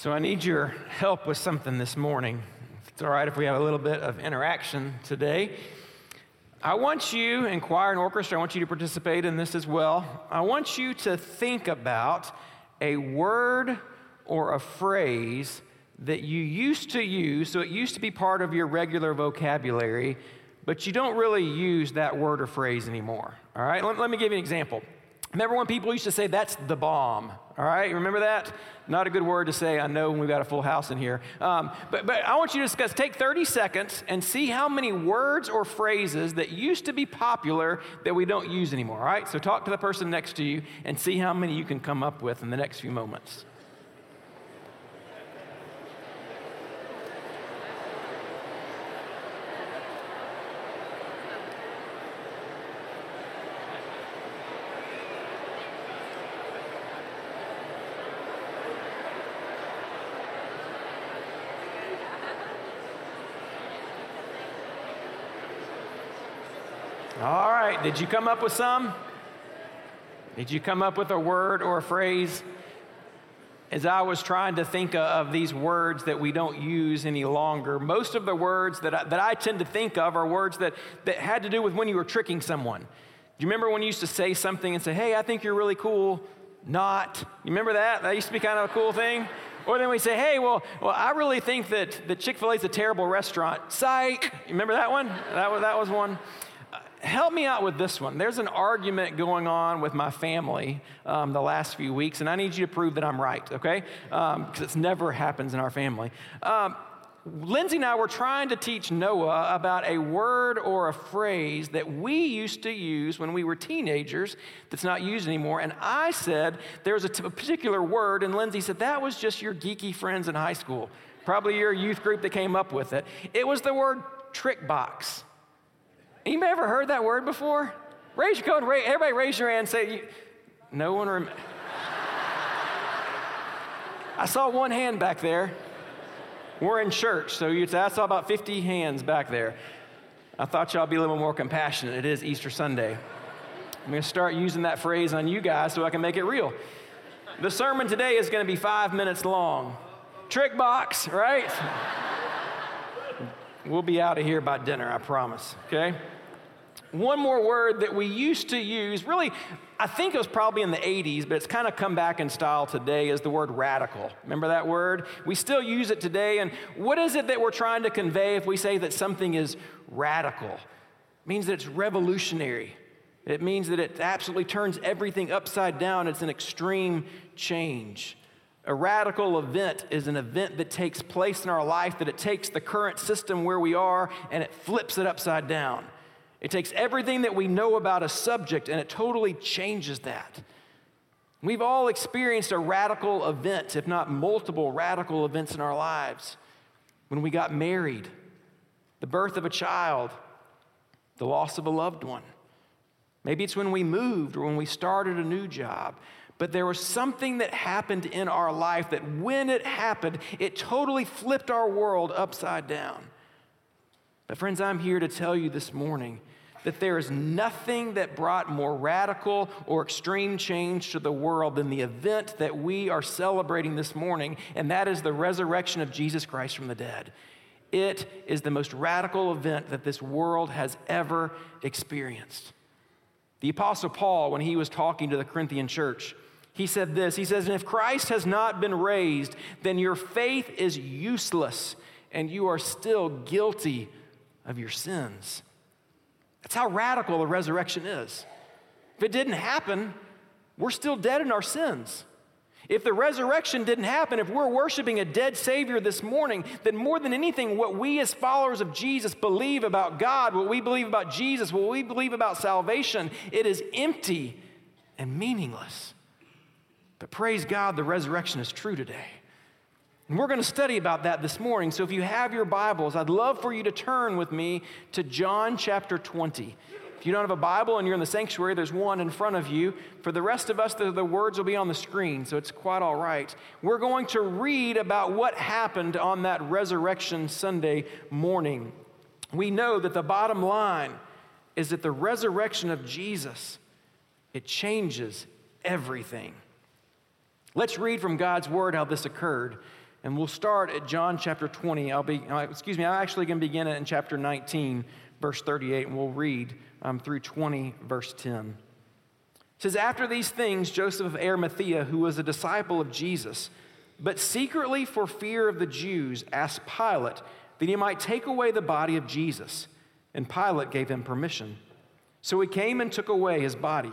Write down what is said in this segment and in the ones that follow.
So I need your help with something this morning. It's all right if we have a little bit of interaction today. I want you, in choir and orchestra, I want you to participate in this as well. I want you to think about a word or a phrase that you used to use, so it used to be part of your regular vocabulary, but you don't really use that word or phrase anymore. All right, let, let me give you an example. Remember when people used to say, that's the bomb? All right, remember that? Not a good word to say, I know, when we've got a full house in here. Um, but, but I want you to discuss, take 30 seconds and see how many words or phrases that used to be popular that we don't use anymore. All right, so talk to the person next to you and see how many you can come up with in the next few moments. All right, did you come up with some? Did you come up with a word or a phrase? As I was trying to think of these words that we don't use any longer, most of the words that I, that I tend to think of are words that, that had to do with when you were tricking someone. Do you remember when you used to say something and say, hey, I think you're really cool? Not. You remember that? That used to be kind of a cool thing. Or then we say, hey, well, well I really think that, that Chick fil A is a terrible restaurant. Psych. You remember that one? That was, that was one help me out with this one. There's an argument going on with my family um, the last few weeks, and I need you to prove that I'm right, okay? Because um, it never happens in our family. Um, Lindsay and I were trying to teach Noah about a word or a phrase that we used to use when we were teenagers that's not used anymore. And I said there's a, t- a particular word, and Lindsay said that was just your geeky friends in high school, probably your youth group that came up with it. It was the word trick box. Anybody ever heard that word before? Raise your code. Everybody raise your hand and say, no one rem- I saw one hand back there. We're in church, so you, I saw about 50 hands back there. I thought y'all be a little more compassionate. It is Easter Sunday. I'm going to start using that phrase on you guys so I can make it real. The sermon today is going to be five minutes long. Trick box, right? We'll be out of here by dinner, I promise, okay? One more word that we used to use, really, I think it was probably in the 80s, but it's kind of come back in style today, is the word radical. Remember that word? We still use it today. And what is it that we're trying to convey if we say that something is radical? It means that it's revolutionary. It means that it absolutely turns everything upside down. It's an extreme change. A radical event is an event that takes place in our life, that it takes the current system where we are and it flips it upside down. It takes everything that we know about a subject and it totally changes that. We've all experienced a radical event, if not multiple radical events in our lives. When we got married, the birth of a child, the loss of a loved one. Maybe it's when we moved or when we started a new job. But there was something that happened in our life that when it happened, it totally flipped our world upside down. But, friends, I'm here to tell you this morning that there is nothing that brought more radical or extreme change to the world than the event that we are celebrating this morning, and that is the resurrection of Jesus Christ from the dead. It is the most radical event that this world has ever experienced. The Apostle Paul, when he was talking to the Corinthian church, he said this He says, And if Christ has not been raised, then your faith is useless and you are still guilty of your sins. That's how radical the resurrection is. If it didn't happen, we're still dead in our sins. If the resurrection didn't happen, if we're worshiping a dead Savior this morning, then more than anything, what we as followers of Jesus believe about God, what we believe about Jesus, what we believe about salvation, it is empty and meaningless. But praise God, the resurrection is true today. And we're going to study about that this morning. So if you have your Bibles, I'd love for you to turn with me to John chapter 20. If you don't have a Bible and you're in the sanctuary, there's one in front of you. For the rest of us, the, the, words will be on the screen, so it's quite all right. We're going to read about what happened on that resurrection Sunday morning. We know that the bottom line is that the resurrection of Jesus, it changes everything. Let's read from God's word how this occurred. And we'll start at John chapter 20. I'll be, uh, excuse me, I'm actually going to begin it in chapter 19, verse 38, and we'll read um, through 20, verse 10. It says, After these things, Joseph of Arimathea, who was a disciple of Jesus, but secretly for fear of the Jews, asked Pilate that he might take away the body of Jesus. And Pilate gave him permission. So he came and took away his body.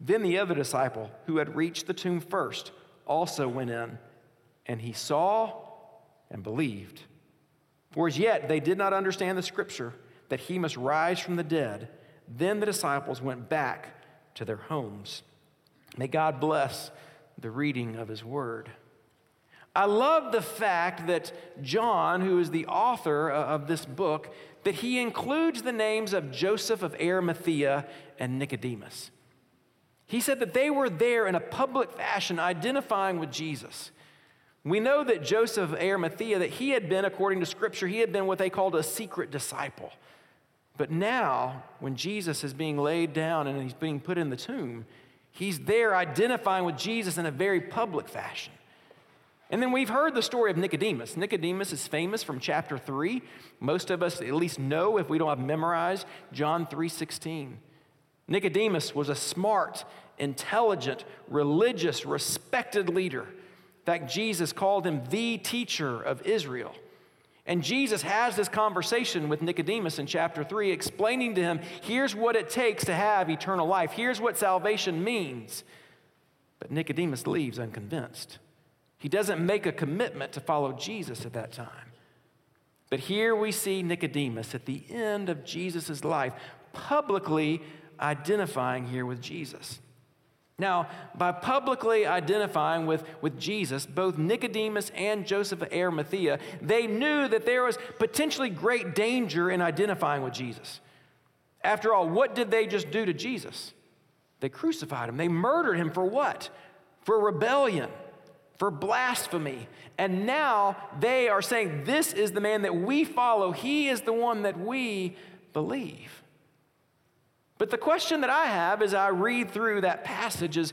Then the other disciple, who had reached the tomb first, also went in, and he saw and believed. For as yet they did not understand the scripture that he must rise from the dead. Then the disciples went back to their homes. May God bless the reading of his word. I love the fact that John, who is the author of this book, that he includes the names of Joseph of Arimathea and Nicodemus. He said that they were there in a public fashion identifying with Jesus. We know that Joseph of Arimathea, that he had been, according to scripture, he had been what they called a secret disciple. But now, when Jesus is being laid down and he's being put in the tomb, he's there identifying with Jesus in a very public fashion. And then we've heard the story of Nicodemus. Nicodemus is famous from chapter 3. Most of us at least know if we don't have memorized John 3:16. Nicodemus was a smart, intelligent, religious, respected leader. In fact, Jesus called him the teacher of Israel. And Jesus has this conversation with Nicodemus in chapter 3, explaining to him here's what it takes to have eternal life, here's what salvation means. But Nicodemus leaves unconvinced. He doesn't make a commitment to follow Jesus at that time. But here we see Nicodemus at the end of Jesus' life publicly identifying here with Jesus. Now, by publicly identifying with, with Jesus, both Nicodemus and Joseph of Arimathea, they knew that there was potentially great danger in identifying with Jesus. After all, what did they just do to Jesus? They crucified him. They murdered him for what? For rebellion for blasphemy. And now they are saying, This is the man that we follow. He is the one that we believe. But the question that I have as I read through that passage is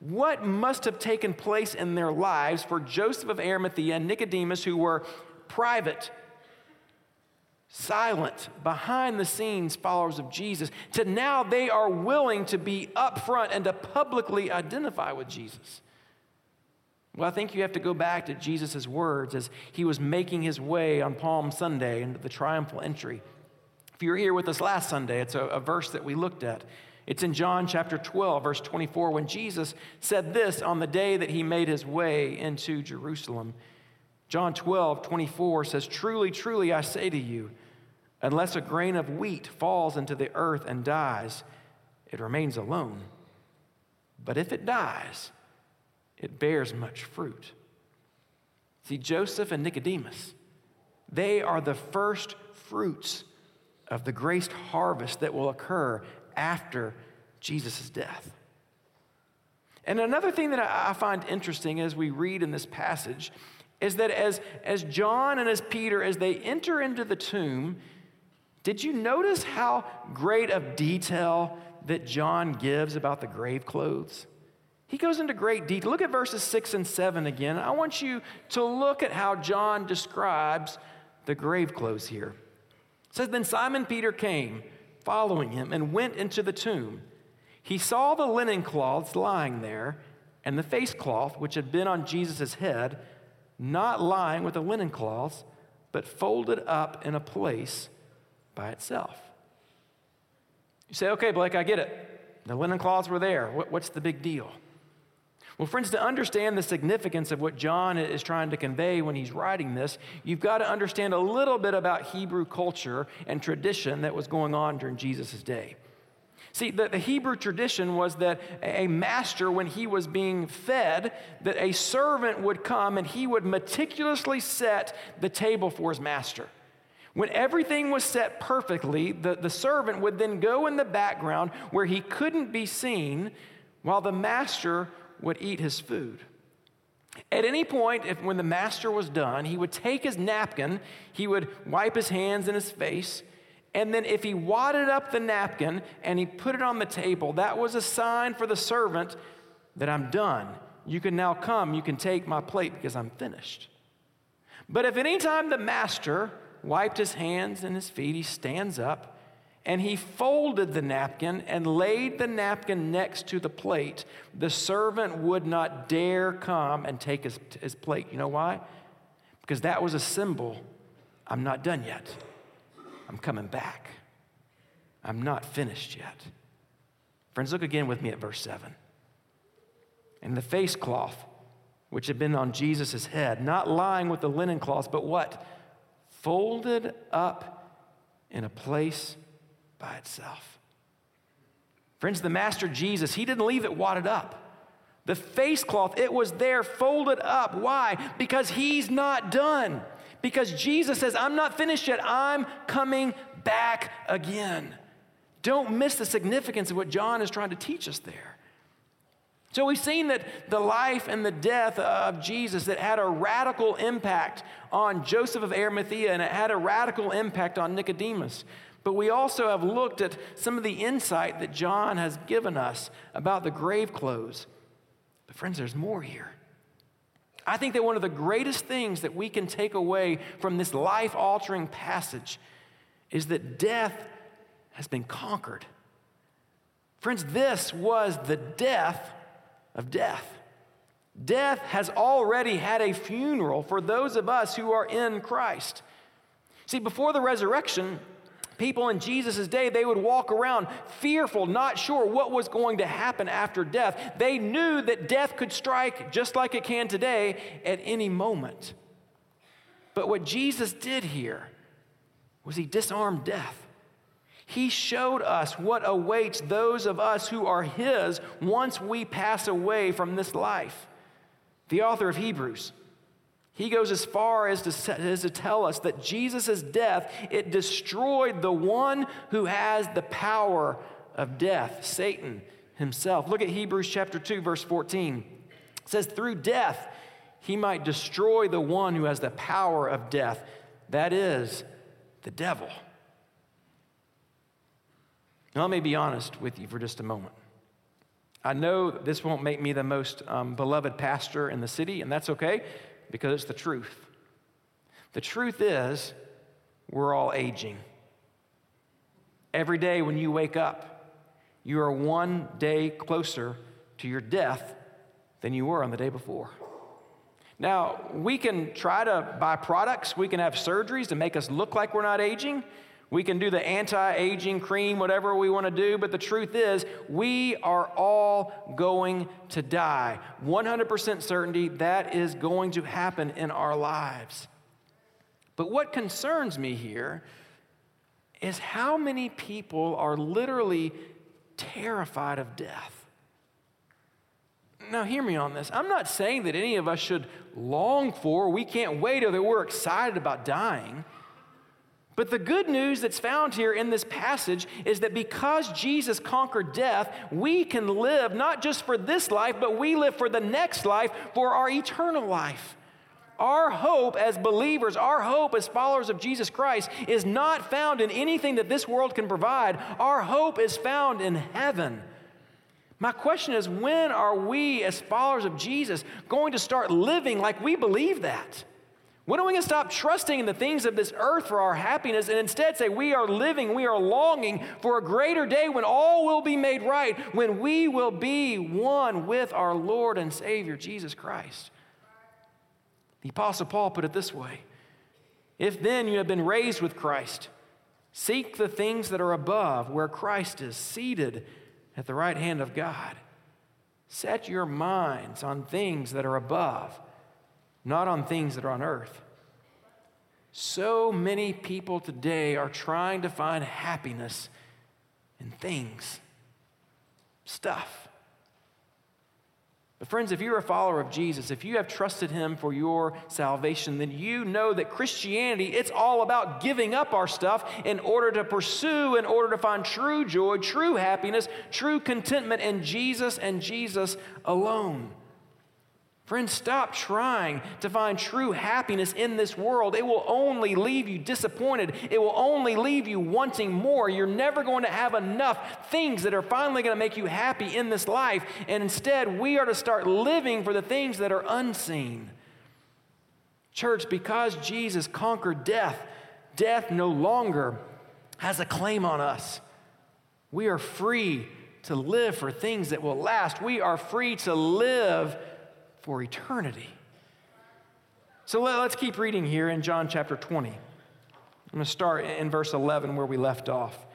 what must have taken place in their lives for Joseph of Arimathea and Nicodemus, who were private, silent, behind the scenes followers of Jesus, to now they are willing to be upfront and to publicly identify with Jesus? Well, I think you have to go back to Jesus' words as he was making his way on Palm Sunday into the triumphal entry. If you were here with us last Sunday, it's a, a, verse that we looked at. It's in John chapter 12, verse 24, when Jesus said this on the day that he made his way into Jerusalem. John 12, 24 says, Truly, truly, I say to you, unless a grain of wheat falls into the earth and dies, it remains alone. But if it dies, it bears much fruit. See, Joseph and Nicodemus, they are the first fruits of the graced harvest that will occur after Jesus' death. And another thing that I find interesting as we read in this passage is that as, as John and as Peter, as they enter into the tomb, Did you notice how great of detail that John gives about the grave clothes? He goes into great detail. Look at verses 6 and 7 again. I want you to look at how John describes the grave clothes here. Says, Then Simon Peter came, following him, and went into the tomb. He saw the linen cloths lying there, and the face cloth which had been on Jesus' head, not lying with the linen cloths, but folded up in a place by itself. You say, okay, Blake, I get it. The linen cloths were there. What, what's the big deal? Well, friends, to understand the significance of what John is trying to convey when he's writing this, you've got to understand a little bit about Hebrew culture and tradition that was going on during Jesus' day. See, the, the, Hebrew tradition was that a master, when he was being fed, that a servant would come and he would meticulously set the table for his master. When everything was set perfectly, the, the servant would then go in the background where he couldn't be seen while the master would eat his food. At any point, if, when the master was done, he would take his napkin, he would wipe his hands and his face, and then if he wadded up the napkin and he put it on the table, that was a sign for the servant that I'm done. You can now come, you can take my plate because I'm finished. But if any time the master wiped his hands and his feet, he stands up and he folded the napkin and laid the napkin next to the plate. The servant would not dare come and take his, his plate. You know why? Because that was a symbol I'm not done yet. I'm coming back. I'm not finished yet. Friends, look again with me at verse 7. And the face cloth, which had been on Jesus' head, not lying with the linen cloth, but what? Folded up in a place by itself. Friends, the Master Jesus, he didn't leave it wadded up. The face cloth, it was there folded up. Why? Because he's not done. Because Jesus says, I'm not finished yet, I'm coming back again. Don't miss the significance of what John is trying to teach us there. So we've seen that the life and the death of Jesus that had a radical impact on Joseph of Arimathea and it had a radical impact on Nicodemus. But we also have looked at some of the insight that John has given us about the grave clothes. But, friends, there's more here. I think that one of the greatest things that we can take away from this life altering passage is that death has been conquered. Friends, this was the death of death. Death has already had a funeral for those of us who are in Christ. See, before the resurrection, People in Jesus' day, they would walk around fearful, not sure what was going to happen after death. They knew that death could strike just like it can today at any moment. But what Jesus did here was he disarmed death. He showed us what awaits those of us who are his once we pass away from this life. The author of Hebrews he goes as far as to, as to tell us that Jesus' death, it destroyed the one who has the power of death, Satan himself. Look at Hebrews chapter 2, verse 14. It says, Through death, he might destroy the one who has the power of death, that is, the devil. Now, let me be honest with you for just a moment. I know this won't make me the most um, beloved pastor in the city, and that's okay because it's the truth. The truth is, we're all aging. Every day when you wake up, you are one day closer to your death than you were on the day before. Now, we can try to buy products, we can have surgeries to make us look like we're not aging. We can do the anti aging cream, whatever we want to do, but the truth is, we are all going to die. 100% certainty that is going to happen in our lives. But what concerns me here is how many people are literally terrified of death. Now, hear me on this. I'm not saying that any of us should long for, we can't wait or that we're excited about dying. But the good news that's found here in this passage is that because Jesus conquered death, we can live not just for this life, but we live for the next life, for our eternal life. Our hope as believers, our hope as followers of Jesus Christ is not found in anything that this world can provide. Our hope is found in heaven. My question is when are we, as followers of Jesus, going to start living like we believe that? When are we going to stop trusting in the things of this earth for our happiness and instead say we are living, we are longing for a greater day when all will be made right, when we will be one with our Lord and Savior, Jesus Christ? The Apostle Paul put it this way If then you have been raised with Christ, seek the things that are above, where Christ is seated at the right hand of God. Set your minds on things that are above, not on things that are on earth. So many people today are trying to find happiness in things, stuff. But, friends, if you're a follower of Jesus, if you have trusted him for your salvation, then you know that Christianity, it's all about giving up our stuff in order to pursue, in order to find true joy, true happiness, true contentment in Jesus and Jesus alone. Friends, stop trying to find true happiness in this world. It will only leave you disappointed. It will only leave you wanting more. You're never going to have enough things that are finally going to make you happy in this life. And instead, we are to start living for the things that are unseen. Church, because Jesus conquered death, death no longer has a claim on us. We are free to live for things that will last. We are free to live for eternity. So let, us keep reading here in John chapter 20. I'm going to start in verse 11 where we left off.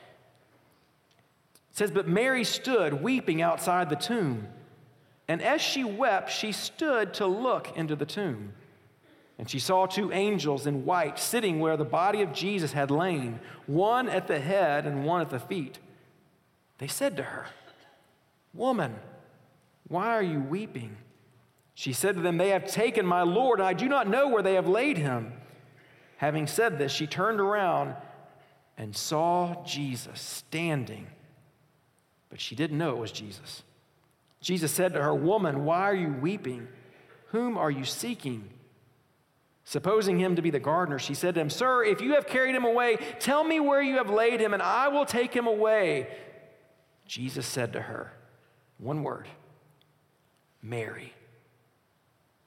It says, But Mary stood weeping outside the tomb. And as she wept, she stood to look into the tomb. And she saw two angels in white sitting where the body of Jesus had lain, one at the head and one at the feet. They said to her, Woman, why are you weeping? She said to them, They have taken my Lord, and I do not know where they have laid him. Having said this, she turned around and saw Jesus standing, but she didn't know it was Jesus. Jesus said to her, Woman, why are you weeping? Whom are you seeking? Supposing him to be the gardener, she said to him, Sir, if you have carried him away, tell me where you have laid him, and I will take him away. Jesus said to her, One word, Mary.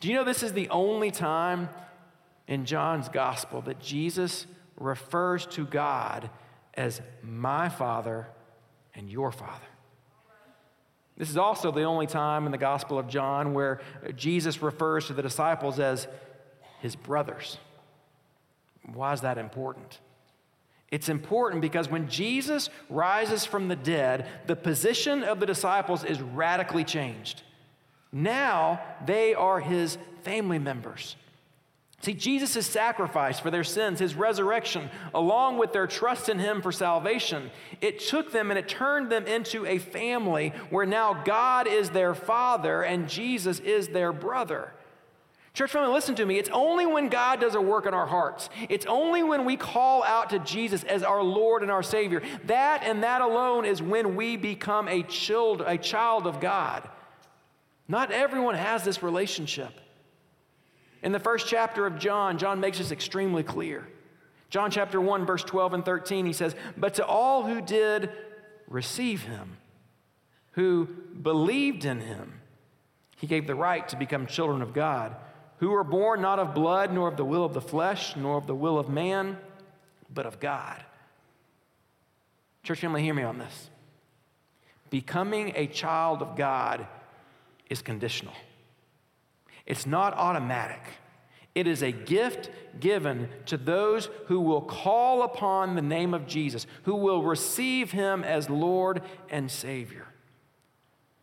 Do you know this is the only time in John's gospel that Jesus refers to God as my Father and your Father? This is also the only time in the Gospel of John where Jesus refers to the disciples as his brothers. Why is that important? It's important because when Jesus rises from the dead, the position of the disciples is radically changed. Now they are his family members. See, Jesus' sacrifice for their sins, his resurrection, along with their trust in him for salvation, it took them and it turned them into a family where now God is their father and Jesus is their brother. Church family, listen to me. It's only when God does a work in our hearts, it's only when we call out to Jesus as our Lord and our Savior. That and that alone is when we become a child, a child of God. Not everyone has this relationship. In the first chapter of John, John makes this extremely clear. John chapter 1, verse 12 and 13, he says, But to all who did receive him, who believed in him, he gave the right to become children of God, who were born not of blood, nor of the will of the flesh, nor of the will of man, but of God. Church family, hear me on this. Becoming a child of God is conditional, it's not automatic. It is a gift given to those who will call upon the name of Jesus, who will receive him as Lord and Savior.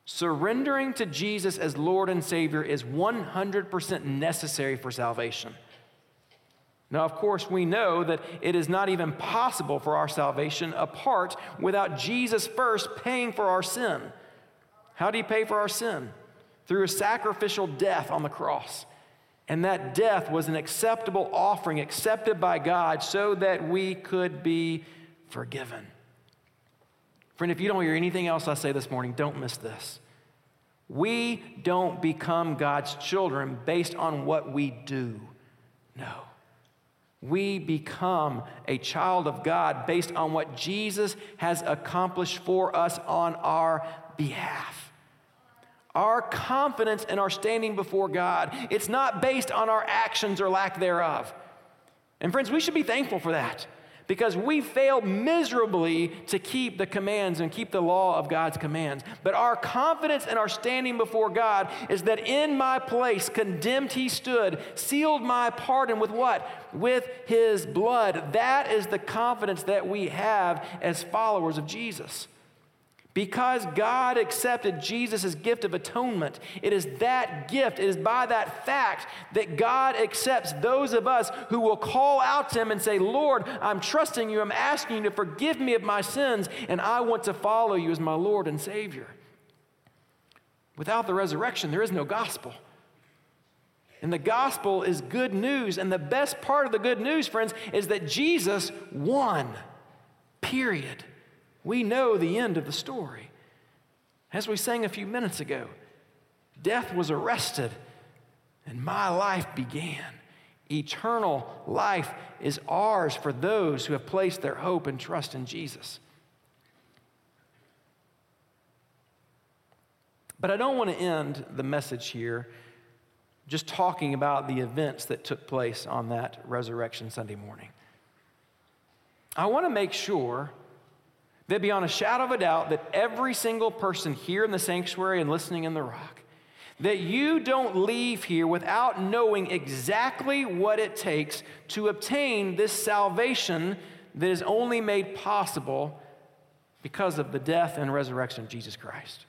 Surrendering to Jesus as Lord and Savior is 100% necessary for salvation. Now, of course, we know that it is not even possible for our salvation apart without Jesus first paying for our sin. How do he pay for our sin? Through a sacrificial death on the cross. And that death was an acceptable offering, accepted by God, so that we could be forgiven. Friend, if you don't hear anything else I say this morning, don't miss this. We don't become God's children based on what we do. No. We become a child of God based on what Jesus has accomplished for us on our behalf. Our confidence and our standing before God, it's not based on our actions or lack thereof. And friends, we should be thankful for that because we fail miserably to keep the commands and keep the law of God's commands. But our confidence and our standing before God is that in my place, condemned he stood, sealed my pardon with what? With his blood. That is the confidence that we have as followers of Jesus. Because God accepted Jesus' gift of atonement, it is that gift, it is by that fact that God accepts those of us who will call out to Him and say, Lord, I'm trusting you, I'm asking you to forgive me of my sins, and I want to follow you as my Lord and Savior. Without the resurrection, there is no gospel. And the gospel is good news. And the best part of the good news, friends, is that Jesus won. Period we know the end of the story. As we sang a few minutes ago, death was arrested and my life began. Eternal life is ours for those who have placed their hope and trust in Jesus. But I don't want to end the message here just talking about the events that took place on that Resurrection Sunday morning. I want to make sure that beyond a shadow of a doubt that every single person here in the sanctuary and listening in the rock, that you don't leave here without knowing exactly what it takes to obtain this salvation that is only made possible because of the death and resurrection of Jesus Christ.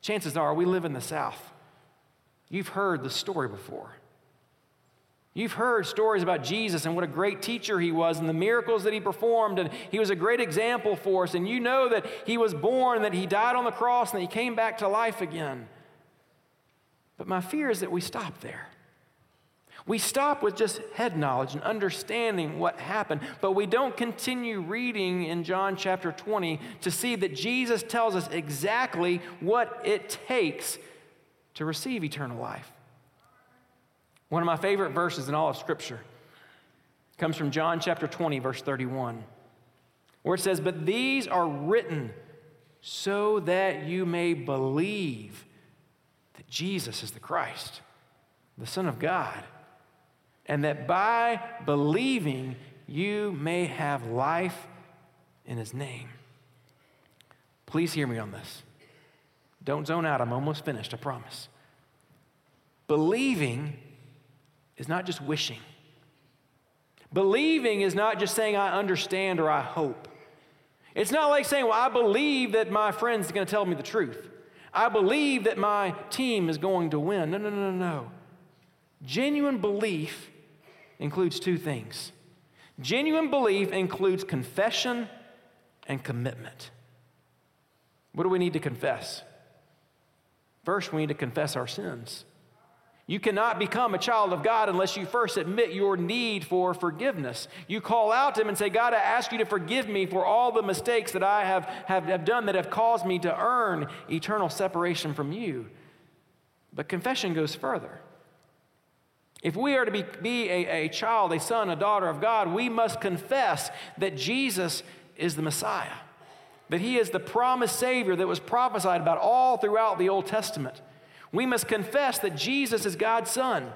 Chances are we live in the South. You've heard the story before. You've heard stories about Jesus and what a great teacher he was and the miracles that he performed, and he was a great example for us. And you know that he was born, that he died on the cross, and that he came back to life again. But my fear is that we stop there. We stop with just head knowledge and understanding what happened, but we don't continue reading in John chapter 20 to see that Jesus tells us exactly what it takes to receive eternal life. One of my favorite verses in all of Scripture comes from John chapter 20, verse 31, where it says, But these are written so that you may believe that Jesus is the Christ, the Son of God, and that by believing you may have life in His name. Please hear me on this. Don't zone out. I'm almost finished, I promise. Believing is not just wishing. Believing is not just saying, I understand or I hope. It's not like saying, Well, I believe that my friend's going to tell me the truth. I believe that my team is going to win. No, no, no, no. no. Genuine belief includes two things genuine belief includes confession and commitment. What do we need to confess? First, we need to confess our sins. You cannot become a child of God unless you first admit your need for forgiveness. You call out to Him and say, God, I ask you to forgive me for all the mistakes that I have, have, have done that have caused me to earn eternal separation from you. But confession goes further. If we are to be, be a, a child, a son, a daughter of God, we must confess that Jesus is the Messiah, that He is the promised Savior that was prophesied about all throughout the Old Testament. We must confess that Jesus is God's Son.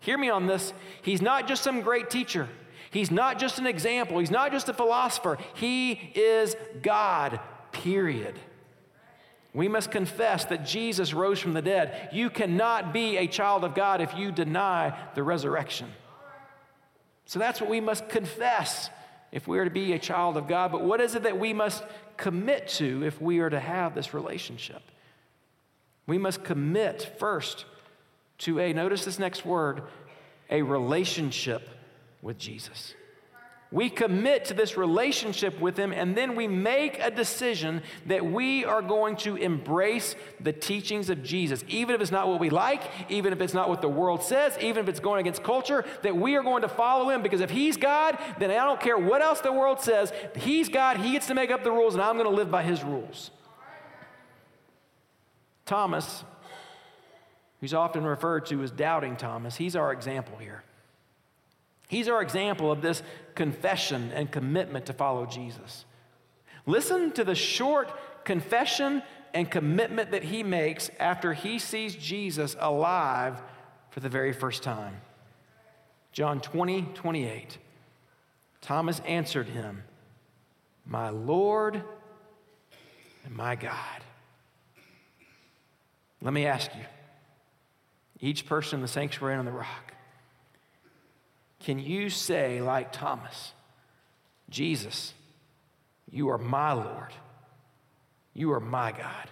Hear me on this. He's not just some great teacher, He's not just an example, He's not just a philosopher. He is God, period. We must confess that Jesus rose from the dead. You cannot be a child of God if you deny the resurrection. So that's what we must confess if we are to be a child of God, but what is it that we must commit to if we are to have this relationship? We must commit first to a, notice this next word, a relationship with Jesus. We commit to this relationship with Him, and then we make a decision that we are going to embrace the teachings of Jesus, even if it's not what we like, even if it's not what the world says, even if it's going against culture, that we are going to follow Him because if He's God, then I don't care what else the world says. He's God, He gets to make up the rules, and I'm going to live by His rules. Thomas, who's often referred to as doubting Thomas, he's our example here. He's our example of this confession and commitment to follow Jesus. Listen to the short confession and commitment that he makes after he sees Jesus alive for the very first time. John 20, 28. Thomas answered him, My Lord and my God. Let me ask you, each person in the sanctuary and on the rock, can you say, like Thomas, Jesus, you are my Lord, you are my God?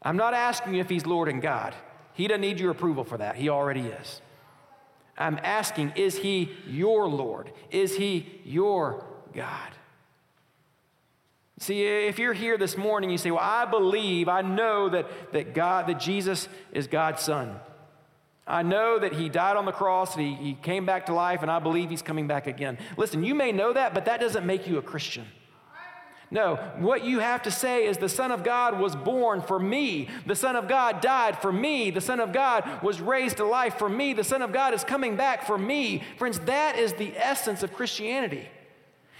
I'm not asking if he's Lord and God. He doesn't need your approval for that. He already is. I'm asking, is he your Lord? Is he your God? See, if you're here this morning, you say, Well, I believe, I know that, that God, that Jesus is God's Son. I know that he died on the cross, he, he came back to life, and I believe he's coming back again. Listen, you may know that, but that doesn't make you a Christian. No, what you have to say is the Son of God was born for me. The Son of God died for me. The Son of God was raised to life for me. The Son of God is coming back for me. Friends, that is the essence of Christianity.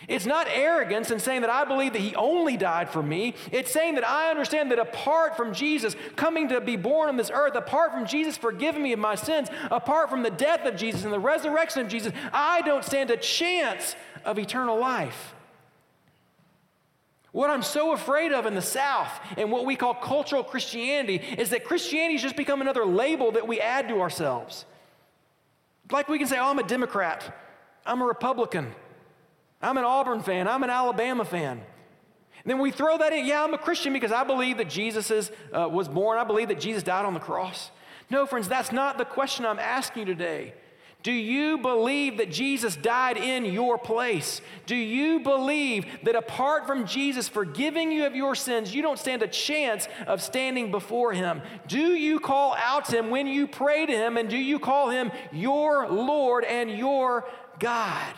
It's not arrogance in saying that I believe that He only died for me. It's saying that I understand that apart from Jesus coming to be born on this earth, apart from Jesus forgiving me of my sins, apart from the death of Jesus and the resurrection of Jesus, I don't stand a chance of eternal life. What I'm so afraid of in the South and what we call cultural Christianity is that Christianity has just become another label that we add to ourselves. Like we can say, oh, I'm a Democrat, I'm a Republican. I'm an Auburn fan. I'm an Alabama fan. And then we throw that in. Yeah, I'm a Christian because I believe that Jesus is, uh, was born. I believe that Jesus died on the cross. No, friends, that's not the question I'm asking you today. Do you believe that Jesus died in your place? Do you believe that apart from Jesus forgiving you of your sins, you don't stand a chance of standing before Him? Do you call out to Him when you pray to Him? And do you call Him your Lord and your God?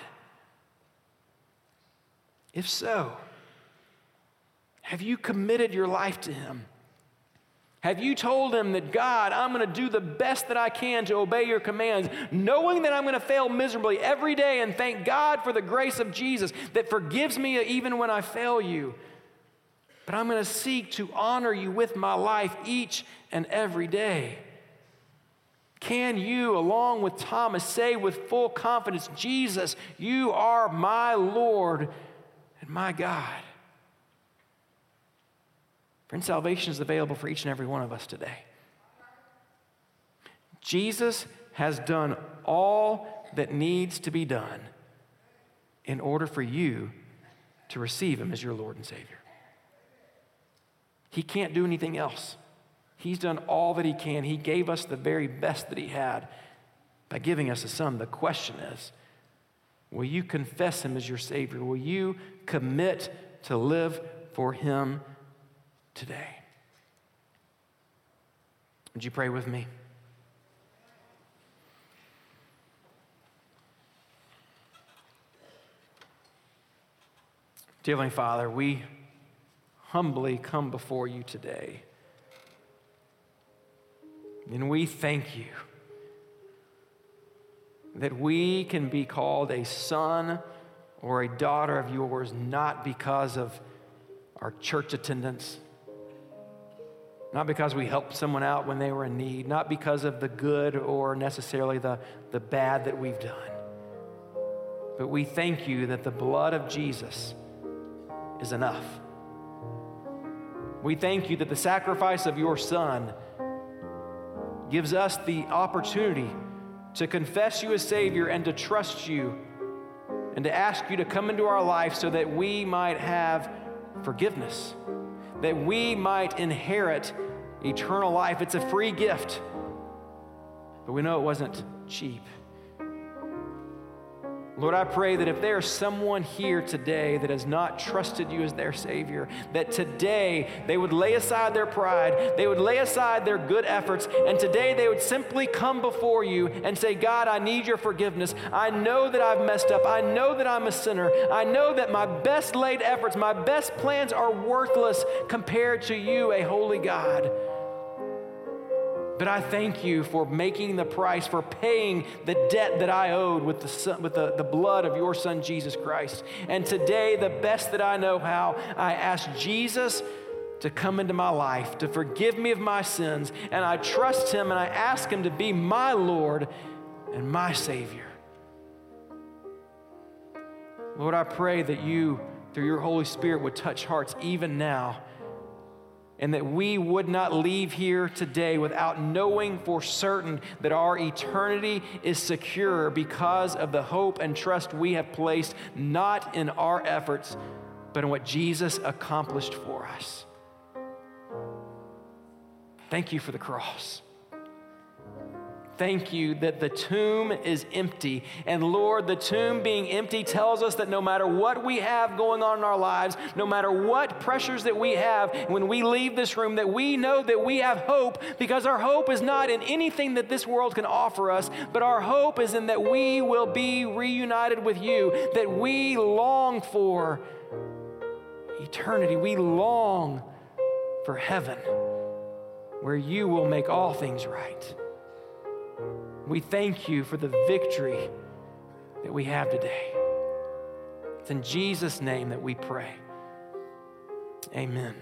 If so, have you committed your life to Him? Have you told him that God, I'm going to do the best that I can to obey your commands, knowing that I'm going to fail miserably every day, and thank God for the grace of Jesus that forgives me even when I fail you? But I'm going to seek to honor you with my life each and every day. Can you, along with Thomas, say with full confidence, Jesus, you are my Lord my God. Friend, salvation is available for each and every one of us today. Jesus has done all that needs to be done in order for you to receive Him as your Lord and Savior. He can't do anything else. He's done all that He can. He gave us the very best that He had by giving us a Son. The question is will you confess Him as your Savior? Will you commit to live for Him today. Would you pray with me? Dear Heavenly Father, we humbly come before you today. And we thank you that we can be called a son or a daughter of yours not because of our church attendance, not because we helped someone out when they were in need, not because of the good or necessarily the, the bad that we've done. But we thank you that the blood of Jesus is enough. We thank you that the sacrifice of your Son gives us the opportunity to confess you as Savior and to trust you and to ask you to come into our life so that we might have forgiveness, that we might inherit eternal life. It's a free gift, but we know it wasn't cheap. Lord, I pray that if there's someone here today that has not trusted you as their Savior, that today they would lay aside their pride, they would lay aside their good efforts, and today they would simply come before you and say, God, I need your forgiveness. I know that I've messed up. I know that I'm a sinner. I know that my best laid efforts, my best plans are worthless compared to you, a holy God. But I thank you for making the price, for paying the debt that I owed with, the, son, with the, the blood of your Son, Jesus Christ. And today, the best that I know how, I ask Jesus to come into my life, to forgive me of my sins. And I trust him and I ask him to be my Lord and my Savior. Lord, I pray that you, through your Holy Spirit, would touch hearts even now and that we would not leave here today without knowing for certain that our eternity is secure because of the hope and trust we have placed not in our efforts, but in what Jesus accomplished for us. Thank you for the cross thank you that the tomb is empty. And Lord, the tomb being empty tells us that no matter what we have going on in our lives, no matter what pressures that we have, when we leave this room, that we know that we have hope because our hope is not in anything that this world can offer us, but our hope is in that we will be reunited with you, that we long for eternity. We long for heaven where you will make all things right. We thank you for the victory that we have today. It's in Jesus' name that we pray. Amen.